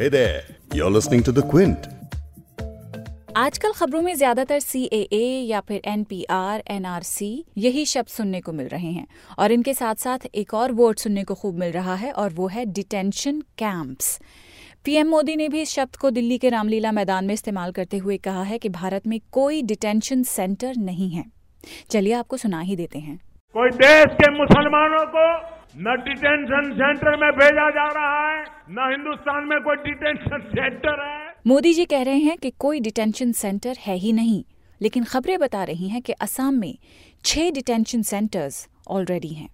Hey there, you're listening to The Quint. आजकल खबरों में ज़्यादातर सी या फिर N P R N R C यही शब्द सुनने को मिल रहे हैं। और इनके साथ साथ एक और वर्ड सुनने को खूब मिल रहा है और वो है डिटेंशन कैंप्स पीएम मोदी ने भी इस शब्द को दिल्ली के रामलीला मैदान में इस्तेमाल करते हुए कहा है कि भारत में कोई डिटेंशन सेंटर नहीं है। चलिए आपको सुना ही देते हैं। कोई देश के मुसलमानों को न डिटेंशन सेंटर में भेजा जा रहा है, न हिंदुस्तान में कोई डिटेंशन सेंटर है। मोदी जी कह रहे हैं कि कोई डिटेंशन सेंटर है ही नहीं, लेकिन खबरें बता रही हैं कि असम में छह डिटेंशन सेंटर्स ऑलरेडी हैं।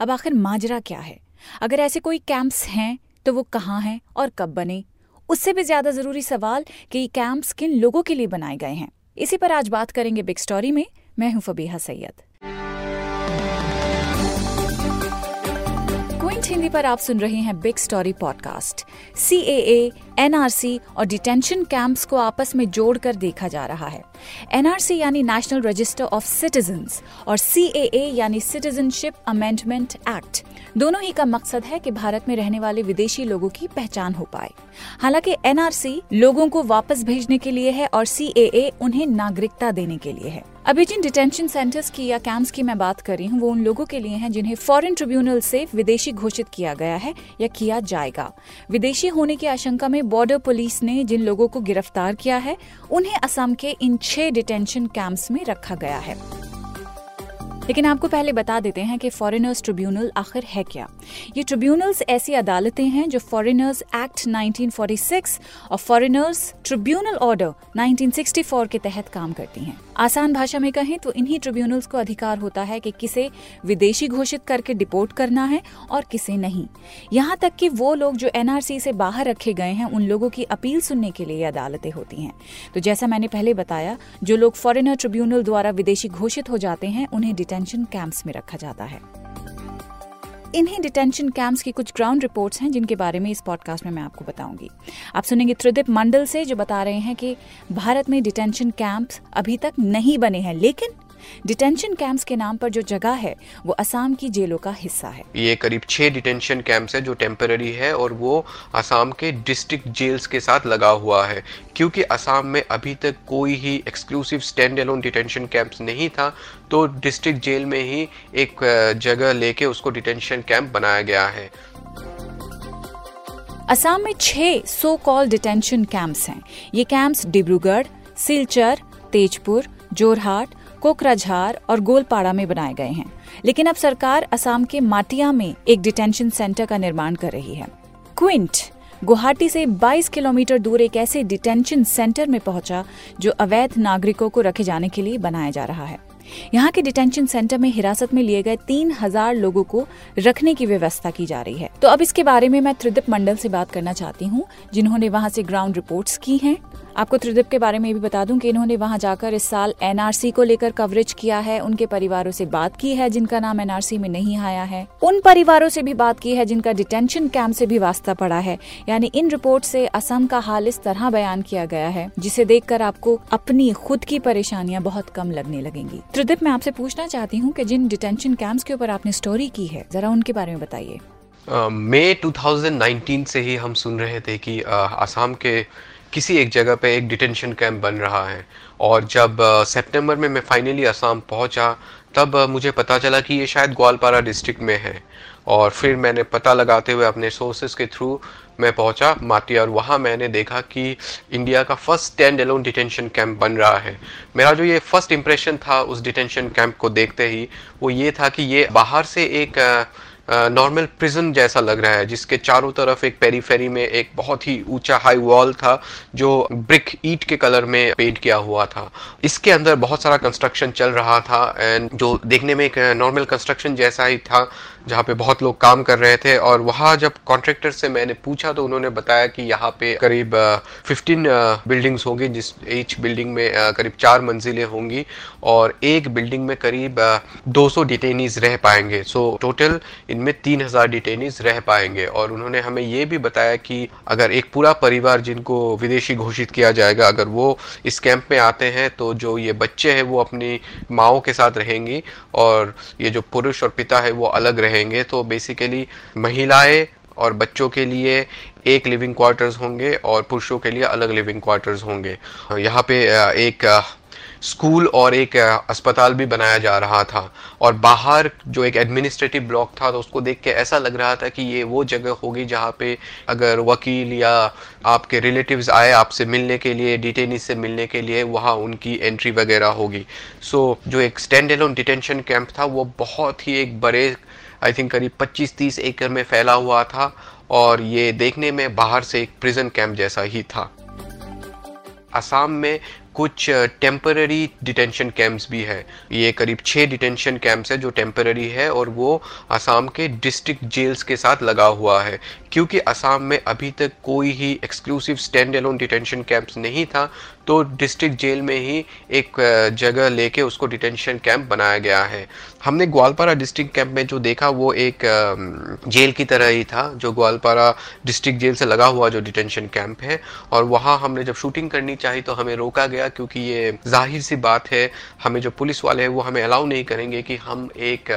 अब आखिर माजरा क्या है? अगर ऐसे कोई कैंप्स हैं तो वो कहाँ हैं और कब बने? उससे भी ज़्यादा ज़रूरी सवाल कि ये कैंप्स किन लोगों के लिए बनाए गए हैं। इसी पर आज बात करेंगे बिग स्टोरी में। मैं हूँ फबीहा सैयद। क्विंट हिंदी पर आप सुन रहे हैं big story podcast C A NRC और डिटेंशन कैंप्स को आपस में जोड़कर देखा जा रहा है। एनआरसी यानी नेशनल रजिस्टर ऑफ़ सिटीजन और CAA यानी सिटीजनशिप अमेंडमेंट एक्ट दोनों ही का मकसद है कि भारत में रहने वाले विदेशी लोगों की पहचान हो पाए। हालाँकि एनआरसी लोगों को वापस भेजने के लिए है और CAA उन्हें नागरिकता देने के लिए है। अभी जिन डिटेंशन सेंटर्स की या कैंप्स की मैं बात कर रही हूँ, वो उन लोगों के लिए हैं जिन्हें फॉरेन ट्रिब्यूनल से विदेशी घोषित किया गया है या किया जाएगा। विदेशी होने की आशंका में बॉर्डर पुलिस ने जिन लोगों को गिरफ़्तार किया है, उन्हें असम के इन छह डिटेंशन कैंप्स में रखा गया है। लेकिन आपको पहले बता देते हैं कि फॉरेनर्स ट्रिब्यूनल आखिर है क्या। ये ट्रिब्यूनल्स ऐसी अदालतें हैं जो फॉरेनर्स एक्ट 1946 और फॉरेनर्स ट्रिब्यूनल ऑर्डर 1964 के तहत काम करती हैं। आसान भाषा में कहें तो इन्हीं ट्रिब्यूनल्स को अधिकार होता है कि किसे विदेशी घोषित करके डिपोर्ट करना है और किसे नहीं। यहाँ तक कि वो लोग जो एनआरसी से बाहर रखे गए हैं, उन लोगों की अपील सुनने के लिए अदालतें होती हैं। तो जैसा मैंने पहले बताया, जो लोग फॉरेनर ट्रिब्यूनल द्वारा विदेशी घोषित हो जाते हैं, उन्हें डिटेंशन कैंप्स में रखा जाता है। इन्हीं डिटेंशन कैंप्स की कुछ ग्राउंड रिपोर्ट्स हैं, जिनके बारे में इस पॉडकास्ट में मैं आपको बताऊँगी। आप सुनेंगे त्रिदीप मंडल से, जो बता रहे हैं कि भारत में डिटेंशन कैंप्स अभी तक नहीं बने हैं, लेकिन डिटेंशन कैंप्स के नाम पर जो जगह है वो असम की जेलों का हिस्सा है। ये करीब छह डिटेंशन कैंप्स है जो टेम्पररी है और वो असम के डिस्ट्रिक्ट जेल्स के साथ लगा हुआ है। क्योंकि असम में अभी तक कोई ही exclusive stand alone detention camps नहीं था तो डिस्ट्रिक्ट जेल में ही एक जगह लेके उसको डिटेंशन कैंप बनाया गया है। असम में छह सो कॉल डिटेंशन कैंप्स हैं। ये कैंप्स डिब्रूगढ़ सिलचर तेजपुर जोरहाट कोकराझार और गोलपाड़ा में बनाए गए हैं। लेकिन अब सरकार असम के माटिया में एक डिटेंशन सेंटर का निर्माण कर रही है। क्विंट, गुवाहाटी से 22 किलोमीटर दूर एक ऐसे डिटेंशन सेंटर में पहुँचा जो अवैध नागरिकों को रखे जाने के लिए बनाया जा रहा है। यहाँ के डिटेंशन सेंटर में हिरासत में लिए गए तीन हज़ार लोगों को रखने की व्यवस्था की जा रही है। तो अब इसके बारे में मैं त्रिदीप मंडल से बात करना चाहती हूँ, जिन्होंने वहाँ से ग्राउंड रिपोर्ट्स की हैं। आपको त्रिदीप के बारे में भी बता दूँ कि इन्होंने वहाँ जाकर इस साल एनआरसी को लेकर कवरेज किया है। उनके परिवारों से बात की है जिनका नाम एनआरसी में नहीं आया है। उन परिवारों से भी बात की है जिनका डिटेंशन कैंप से भी वास्ता पड़ा है। यानी इन रिपोर्ट से असम का हाल इस तरह बयान किया गया है जिसे देखकर आपको अपनी खुद की परेशानियाँ बहुत कम लगने लगेंगी। त्रिदीप मैं आपसे पूछना चाहती हूँ की जिन डिटेंशन कैंप्स के ऊपर आपने स्टोरी की है जरा उनके बारे में बताइए। मई uh, 2019 से ही हम सुन रहे थे कि uh, आसाम के किसी एक जगह पे एक डिटेंशन कैंप बन रहा है। और जब सितंबर में मैं फाइनली असम पहुँचा, तब मुझे पता चला कि ये शायद ग्वालपारा डिस्ट्रिक्ट में है। और फिर मैंने पता लगाते हुए अपने सोर्सेज के थ्रू मैं पहुँचा माटिया और वहाँ मैंने देखा कि इंडिया का first stand alone detention camp बन रहा है। मेरा जो ये फ़र्स्ट इम्प्रेशन था उस डिटेंशन कैंप को देखते ही, वो ये था कि ये बाहर से एक नॉर्मल प्रिजन जैसा लग रहा है, जिसके चारों तरफ़ एक पेरीफेरी में एक बहुत ही ऊँचा हाई वॉल था, जो ब्रिक ईट के कलर में पेंट किया हुआ था। इसके अंदर बहुत सारा कंस्ट्रक्शन चल रहा था एंड जो देखने में एक नॉर्मल कंस्ट्रक्शन जैसा ही था जहाँ पे बहुत लोग काम कर रहे थे और वहाँ जब कॉन्ट्रेक्टर से मैंने पूछा तो उन्होंने बताया कि यहाँ पे करीब फिफ्टीन बिल्डिंग्स होंगी, जिस एच बिल्डिंग में करीब चार मंजिलें होंगी और एक बिल्डिंग में करीब 200 डिटेनीज रह पाएँगे। सो टोटल इनमें 3000 डिटेनीज रह पाएँगे और उन्होंने हमें ये भी बताया कि अगर एक पूरा परिवार जिनको विदेशी घोषित किया जाएगा, अगर वो इस कैंप में आते हैं तो जो ये बच्चे हैं वो अपनी माओ के साथ रहेंगी और ये जो पुरुष और पिता है वो अलग रहेंगे तो बेसिकली महिलाएँ और बच्चों के लिए एक लिविंग क्वार्टर्स होंगे और पुरुषों के लिए अलग लिविंग क्वार्टर्स होंगे। यहाँ पे एक स्कूल और एक अस्पताल भी बनाया जा रहा था और बाहर जो एक एडमिनिस्ट्रेटिव ब्लॉक था तो उसको देख के ऐसा लग रहा था कि ये वो जगह होगी जहाँ पे अगर वकील या आपके रिलेटिव्स आए आपसे मिलने के लिए डिटेनिस से मिलने के लिए वहाँ उनकी एंट्री वगैरह होगी। सो so, जो एक स्टैंड एलोन डिटेंशन कैंप था वो बहुत ही एक बड़े आई थिंक करीब 25-30 एकड़ में फैला हुआ था और ये देखने में बाहर से एक प्रिजन कैंप जैसा ही था। असम में कुछ टेम्पररी डिटेंशन कैंप्स भी है। ये करीब छः डिटेंशन कैंप्स है जो टेम्पररी है और वो असम के डिस्ट्रिक्ट जेल्स के साथ लगा हुआ है। क्योंकि असम में अभी तक कोई ही exclusive stand alone detention camps नहीं था तो डिस्ट्रिक्ट जेल में ही एक जगह लेके उसको डिटेंशन कैंप बनाया गया है। हमने ग्वालपारा डिस्ट्रिक्ट कैंप में जो देखा, वो एक जेल की तरह ही था, जो ग्वालपारा डिस्ट्रिक्ट जेल से लगा हुआ जो डिटेंशन कैंप है। और वहाँ हमने जब शूटिंग करनी चाहिए तो हमें रोका गया, क्योंकि ये ज़ाहिर सी बात है, हमें जो पुलिस वाले हैं वो हमें अलाउ नहीं करेंगे कि हम एक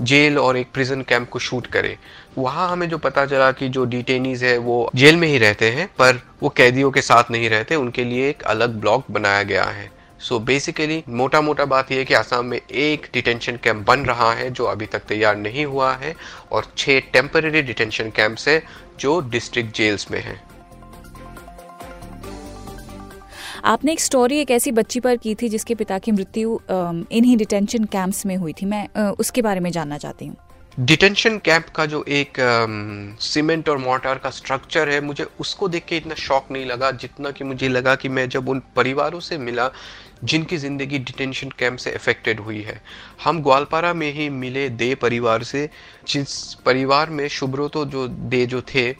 जेल और एक प्रिजन कैंप को शूट करे। वहाँ हमें जो पता चला कि जो डिटेनीज है, वो जेल में ही रहते हैं, पर वो कैदियों के साथ नहीं रहते, उनके लिए एक अलग ब्लॉक बनाया गया है। सो so बेसिकली मोटा मोटा बात यह है कि आसाम में एक डिटेंशन कैंप बन रहा है, जो अभी तक तैयार नहीं हुआ है, और छह टेम्पररी डिटेंशन कैंप्स है, जो डिस्ट्रिक्ट जेल्स में है। आपने एक स्टोरी एक ऐसी बच्ची पर की थी जिसके पिता की मृत्यु इन्हीं डिटेंशन कैंप्स में हुई थी। मैं उसके बारे में जानना चाहती हूँ। डिटेंशन कैंप का जो एक सीमेंट और मोटर का स्ट्रक्चर है, मुझे उसको देख के इतना शौक नहीं लगा, जितना कि मुझे लगा कि मैं जब उन परिवारों से मिला, जिनकी ज़िंदगी डिटेंशन कैंप से अफेक्टेड हुई है। हम ग्वालपारा में ही मिले दे परिवार से, जिस परिवार में शुभ्रतो जो दे जो थे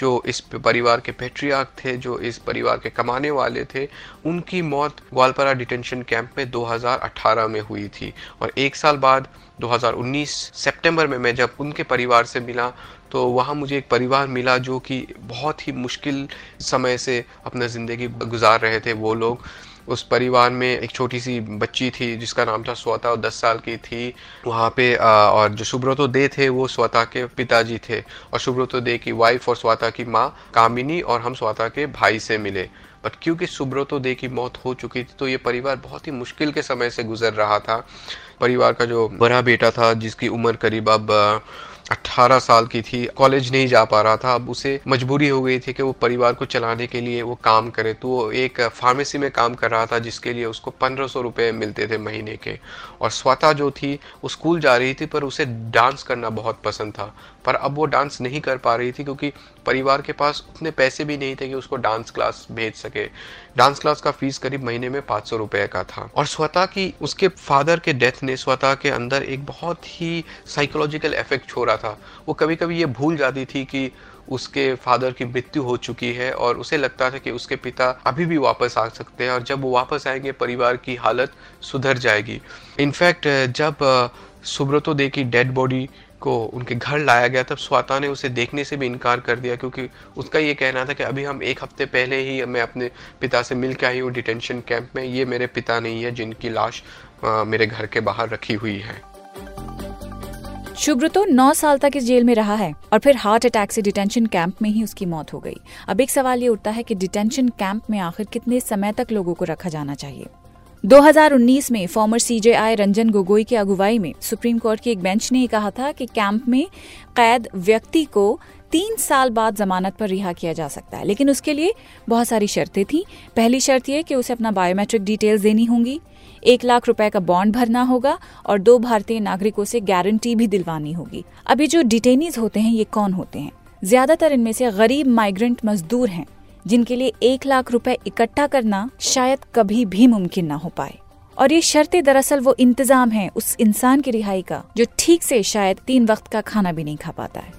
जो इस परिवार के पेट्रियार्क थे, जो इस परिवार के कमाने वाले थे, उनकी मौत ग्वालपारा डिटेंशन कैंप में 2018 में हुई थी। और एक साल बाद 2019 सितंबर में मैं जब उनके परिवार से मिला तो वहाँ मुझे एक परिवार मिला जो कि बहुत ही मुश्किल समय से अपना ज़िंदगी गुजार रहे थे वो लोग। उस परिवार में एक छोटी सी बच्ची थी, जिसका नाम था स्वता और दस साल की थी। वहाँ पे और जो सुब्रतो दे थे, वो स्वता के पिताजी थे। और सुब्रतो दे की वाइफ और स्वता की माँ कामिनी और हम स्वता के भाई से मिले। बट क्योंकि सुब्रतो दे की मौत हो चुकी थी तो ये परिवार बहुत ही मुश्किल के समय से गुजर रहा था। परिवार का जो बड़ा बेटा था, जिसकी उम्र करीब अब 18 साल की थी कॉलेज नहीं जा पा रहा था, अब उसे मजबूरी हो गई थी कि वो परिवार को चलाने के लिए वो काम करे। तो वो एक फार्मेसी में काम कर रहा था, जिसके लिए उसको पंद्रह सौ रुपये मिलते थे महीने के। और स्वाता जो थी, वो स्कूल जा रही थी, पर उसे डांस करना बहुत पसंद था। पर अब वो डांस नहीं कर पा रही थी क्योंकि परिवार के पास उतने पैसे भी नहीं थे कि उसको डांस क्लास भेज सके। डांस क्लास का फ़ीस करीब महीने में पाँच सौ रुपये का था। और स्वता की उसके फादर के डेथ ने स्वता के अंदर एक बहुत ही साइकोलॉजिकल इफ़ेक्ट छोड़ा था। वो कभी कभी ये भूल जाती थी कि उसके फादर की मृत्यु हो चुकी है और उसे लगता था कि उसके पिता अभी भी वापस आ सकते हैं और जब वो वापस आएँगे, परिवार की हालत सुधर जाएगी। इनफैक्ट जब सुब्रतो दे की डेड बॉडी को उनके घर लाया गया तब स्वाता ने उसे देखने से भी इनकार कर दिया क्योंकि उसका ये कहना था कि अभी हम एक हफ़्ते पहले ही मैं अपने पिता से मिल के आई हूँ डिटेंशन कैंप में। ये मेरे पिता नहीं है जिनकी लाश आ, मेरे घर के बाहर रखी हुई है। शुभ्रतो नौ साल तक इस जेल में रहा है और फिर हार्ट अटैक से डिटेंशन कैंप में ही उसकी मौत हो गई। अब एक सवाल ये उठता है कि डिटेंशन कैंप में आखिर कितने समय तक लोगों को रखा जाना चाहिए? 2019 में फॉर्मर सीजेआई रंजन गोगोई की अगुवाई में सुप्रीम कोर्ट की एक बेंच ने कहा था कि कैंप में कैद व्यक्ति को तीन साल बाद जमानत पर रिहा किया जा सकता है। लेकिन उसके लिए बहुत सारी शर्तें थी। पहली शर्त यह कि उसे अपना बायोमेट्रिक डिटेल्स देनी होंगी। एक लाख रुपए का बॉन्ड भरना होगा और दो भारतीय नागरिकों से गारंटी भी दिलवानी होगी। अभी जो डिटेनीज होते हैं, ये कौन होते हैं? ज़्यादातर इनमें से गरीब माइग्रेंट मजदूर हैं। जिनके लिए एक लाख रुपए इकट्ठा करना शायद कभी भी मुमकिन ना हो पाए। और ये शर्तें दरअसल वो इंतज़ाम है उस इंसान की रिहाई का, जो ठीक से शायद तीन वक्त का खाना भी नहीं खा पाता है।